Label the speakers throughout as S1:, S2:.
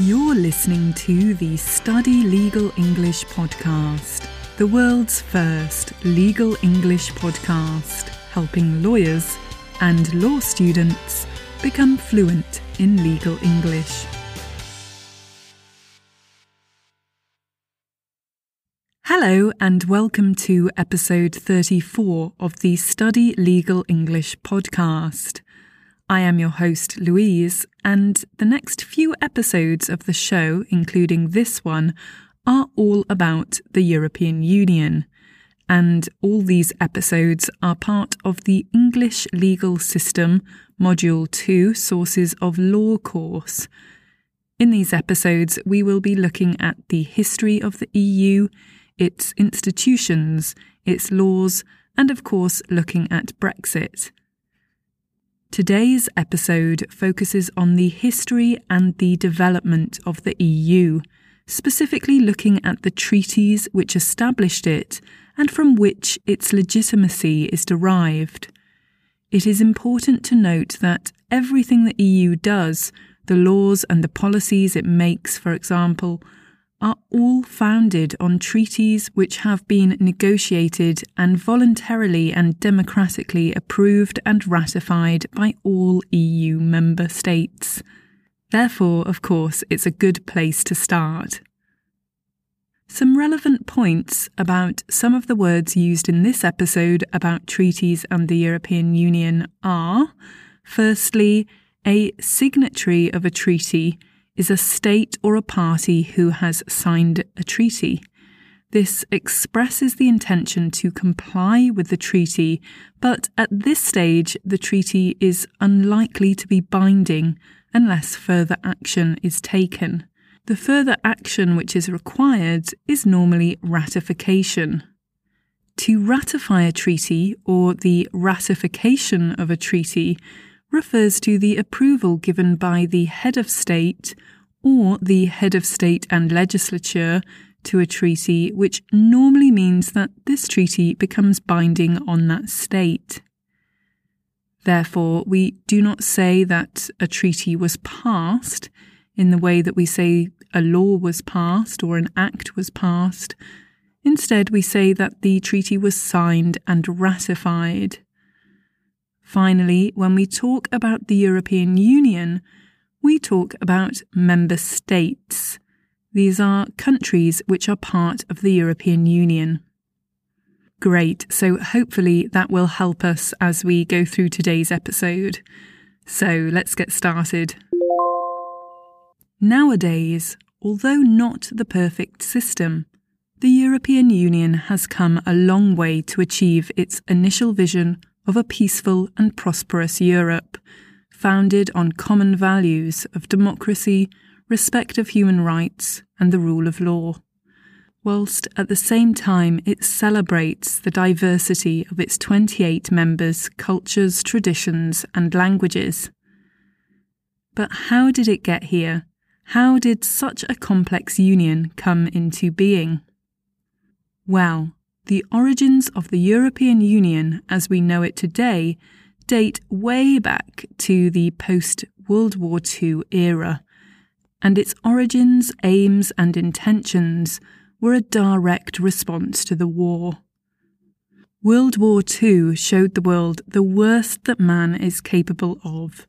S1: You're listening to the Study Legal English podcast, the world's first legal English podcast, helping lawyers and law students become fluent in legal English. Hello, and welcome to episode 34 of the Study Legal English podcast. I am your host, Louise, and the next few episodes of the show, including this one, are all about the European Union. And all these episodes are part of the English Legal System Module 2 Sources of Law course. In these episodes, we will be looking at the history of the EU, its institutions, its laws, and of course, looking at Brexit. Today's episode focuses on the history and the development of the EU, specifically looking at the treaties which established it and from which its legitimacy is derived. It is important to note that everything the EU does, the laws and the policies it makes, for example, are all founded on treaties which have been negotiated and voluntarily and democratically approved and ratified by all EU member states. Therefore, of course, it's a good place to start. Some relevant points about some of the words used in this episode about treaties and the European Union are firstly, a signatory of a treaty is a state or a party who has signed a treaty. This expresses the intention to comply with the treaty, but at this stage, the treaty is unlikely to be binding unless further action is taken. The further action which is required is normally ratification. To ratify a treaty or the ratification of a treaty refers to the approval given by the head of state or the head of state and legislature to a treaty, which normally means that this treaty becomes binding on that state. Therefore, we do not say that a treaty was passed in the way that we say a law was passed or an act was passed. Instead, we say that the treaty was signed and ratified. Finally, when we talk about the European Union, we talk about member states. These are countries which are part of the European Union. Great, so hopefully that will help us as we go through today's episode. So let's get started. Nowadays, although not the perfect system, the European Union has come a long way to achieve its initial vision of a peaceful and prosperous Europe founded on common values of democracy, respect of human rights, and the rule of law, whilst at the same time it celebrates the diversity of its 28 members' cultures, traditions, and languages. But how did it get here? How did such a complex union come into being? Well, the origins of the European Union as we know it today date way back to the post World War II era, and its origins, aims, and intentions were a direct response to the war. World War II showed the world the worst that man is capable of,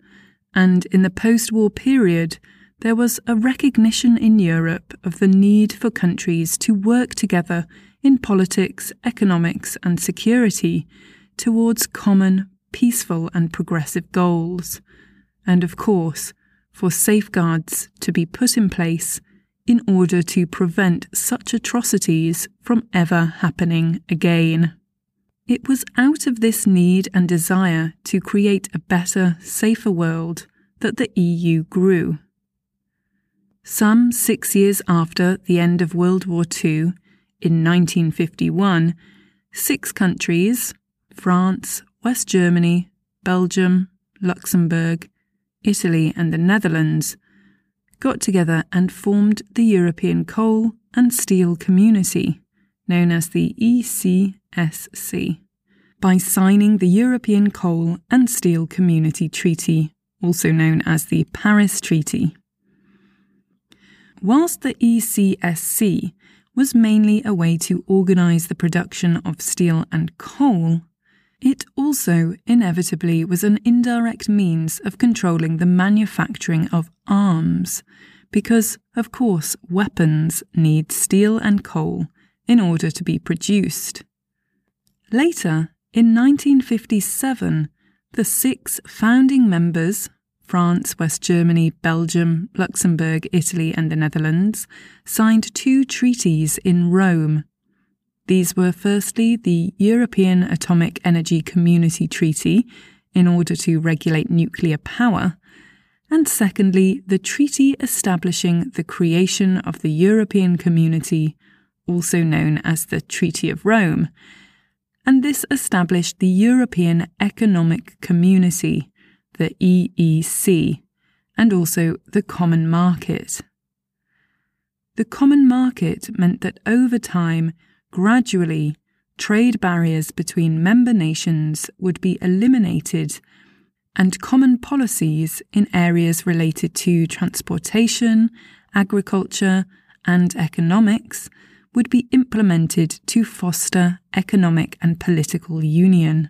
S1: and in the post war period, there was a recognition in Europe of the need for countries to work together in politics, economics, and security towards common peaceful and progressive goals, and of course, for safeguards to be put in place in order to prevent such atrocities from ever happening again. It was out of this need and desire to create a better, safer world that the EU grew. Some six years after the end of World War II, in 1951, six countries France, West Germany, Belgium, Luxembourg, Italy, and the Netherlands got together and formed the European Coal and Steel Community, known as the ECSC, by signing the European Coal and Steel Community Treaty, also known as the Paris Treaty. whilst the ECSC was mainly a way to organise the production of steel and coal, it also inevitably was an indirect means of controlling the manufacturing of arms, because, of course, weapons need steel and coal in order to be produced. Later, in 1957, the six founding members France, West Germany, Belgium, Luxembourg, Italy, and the Netherlands signed two treaties in Rome. These were firstly the European Atomic Energy Community Treaty, in order to regulate nuclear power, and secondly, the treaty establishing the creation of the European Community, also known as the Treaty of Rome. And this established the European Economic Community, the EEC, and also the Common Market. The Common Market meant that over time, gradually, trade barriers between member nations would be eliminated and common policies in areas related to transportation, agriculture, and economics would be implemented to foster economic and political union.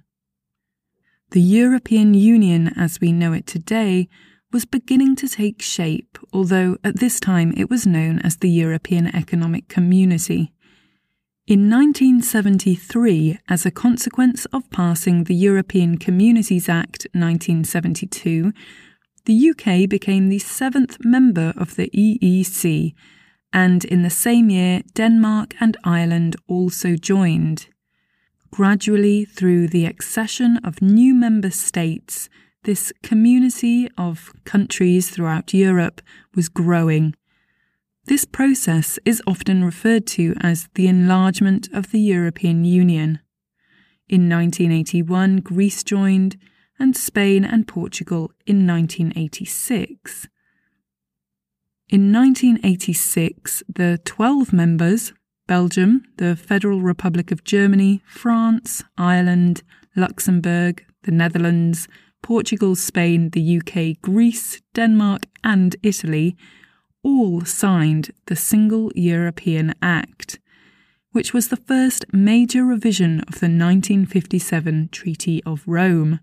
S1: The European Union as we know it today was beginning to take shape, although at this time it was known as the European Economic Community. In 1973, as a consequence of passing the European Communities Act 1972, the UK became the seventh member of the EEC, and in the same year, Denmark and Ireland also joined. Gradually, through the accession of new member states, this community of countries throughout Europe was growing. This process is often referred to as the enlargement of the European Union. In 1981, Greece joined, and Spain and Portugal in 1986. In 1986, the 12 members Belgium, the Federal Republic of Germany, France, Ireland, Luxembourg, the Netherlands, Portugal, Spain, the UK, Greece, Denmark, and Italy all signed the Single European Act, which was the first major revision of the 1957 Treaty of Rome.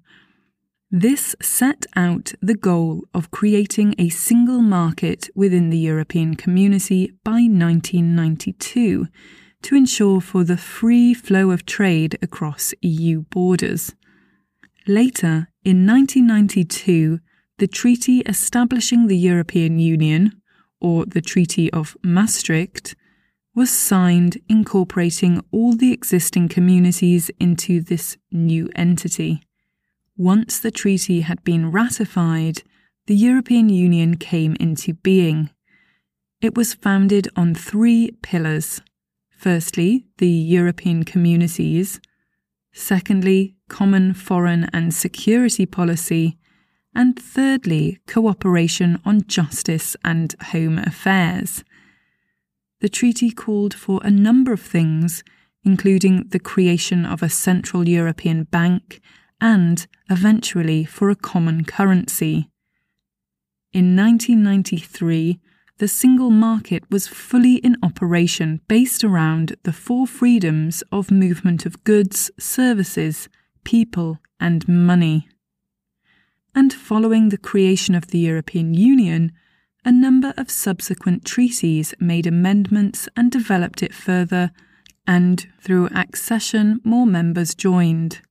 S1: This set out the goal of creating a single market within the European community by 1992 to ensure for the free flow of trade across EU borders. Later, in 1992, the treaty establishing the European Union, or the Treaty of Maastricht, was signed incorporating all the existing communities into this new entity. Once the treaty had been ratified, the European Union came into being. It was founded on three pillars. Firstly, the European communities. Secondly, common foreign and security policy. And thirdly, cooperation on justice and home affairs. The treaty called for a number of things, including the creation of a Central European Bank and, eventually, for a common currency. In 1993, the single market was fully in operation based around the four freedoms of movement of goods, services, people, and money. And following the creation of the European Union, a number of subsequent treaties made amendments and developed it further, and through accession, more members joined.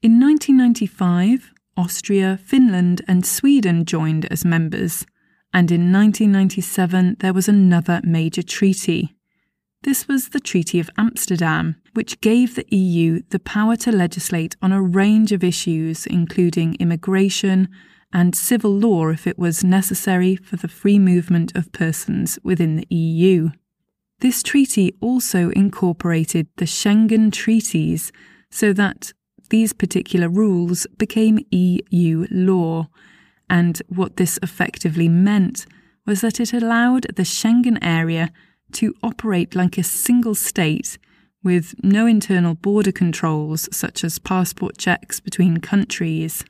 S1: In 1995, Austria, Finland, and Sweden joined as members, and in 1997 there was another major treaty. This was the Treaty of Amsterdam, which gave the EU the power to legislate on a range of issues, including immigration and civil law if it was necessary for the free movement of persons within the EU. This treaty also incorporated the Schengen treaties so that these particular rules became EU law, and what this effectively meant was that it allowed the Schengen area to operate like a single state with no internal border controls such as passport checks between countries.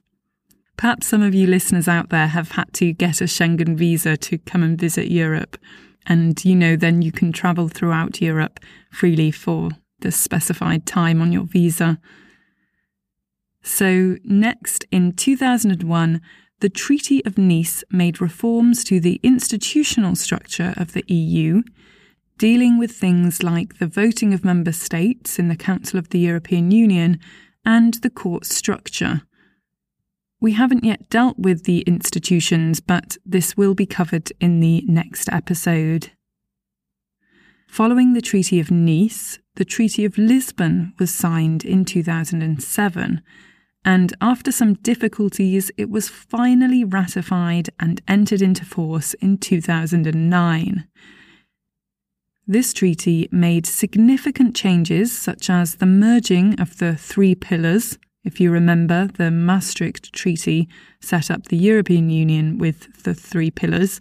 S1: Perhaps some of you listeners out there have had to get a Schengen visa to come and visit Europe. And, you know, then you can travel throughout Europe freely for the specified time on your visa. So, next, in 2001, the Treaty of Nice made reforms to the institutional structure of the EU, dealing with things like the voting of member states in the Council of the European Union and the court structure. We haven't yet dealt with the institutions, but this will be covered in the next episode. Following the Treaty of Nice, the Treaty of Lisbon was signed in 2007, and after some difficulties, it was finally ratified and entered into force in 2009. This treaty made significant changes, such as the merging of the three pillars. If you remember, the Maastricht Treaty set up the European Union with the three pillars.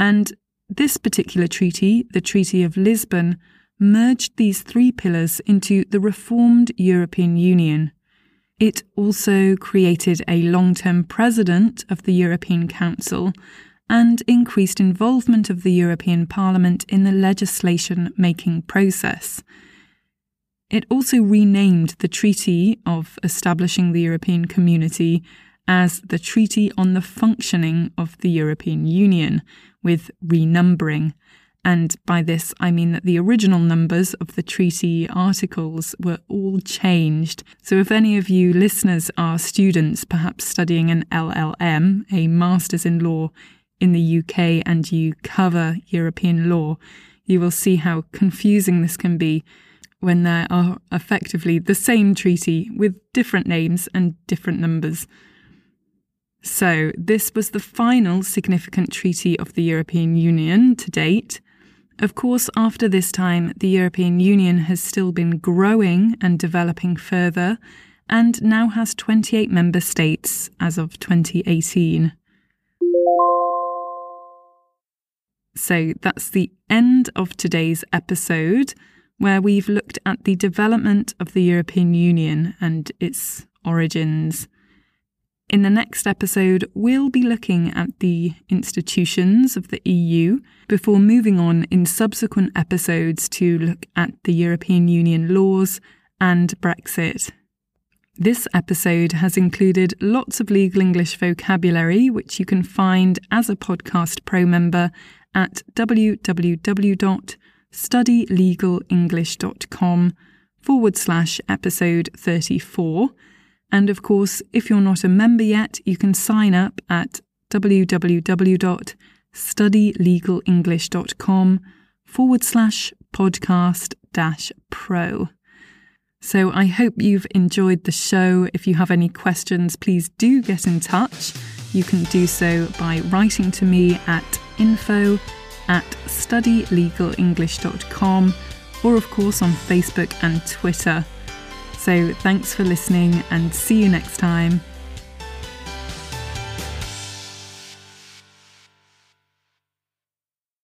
S1: And this particular treaty, the Treaty of Lisbon, merged these three pillars into the reformed European Union. It also created a long term president of the European Council and increased involvement of the European Parliament in the legislation making process. It also renamed the Treaty of Establishing the European Community as the Treaty on the Functioning of the European Union, with renumbering. And by this, I mean that the original numbers of the treaty articles were all changed. So, if any of you listeners are students, perhaps studying an LLM, a Masters in Law in the UK, and you cover European law, you will see how confusing this can be when there are effectively the same treaty with different names and different numbers. So, this was the final significant treaty of the European Union to date. Of course, after this time, the European Union has still been growing and developing further, and now has 28 member states as of 2018. So that's the end of today's episode, where we've looked at the development of the European Union and its origins. In the next episode, we'll be looking at the institutions of the EU before moving on in subsequent episodes to look at the European Union laws and Brexit. This episode has included lots of legal English vocabulary, which you can find as a Podcast Pro member at www.studylegalenglish.com forward slash episode 34 and of course, if you're not a member yet, you can sign up at www.studylegalenglish.com forward slash podcast dash pro. So I hope you've enjoyed the show. If you have any questions, please do get in touch. You can do so by writing to me at info at studylegalenglish.com or, of course, on Facebook and Twitter. So thanks for listening and see you next time.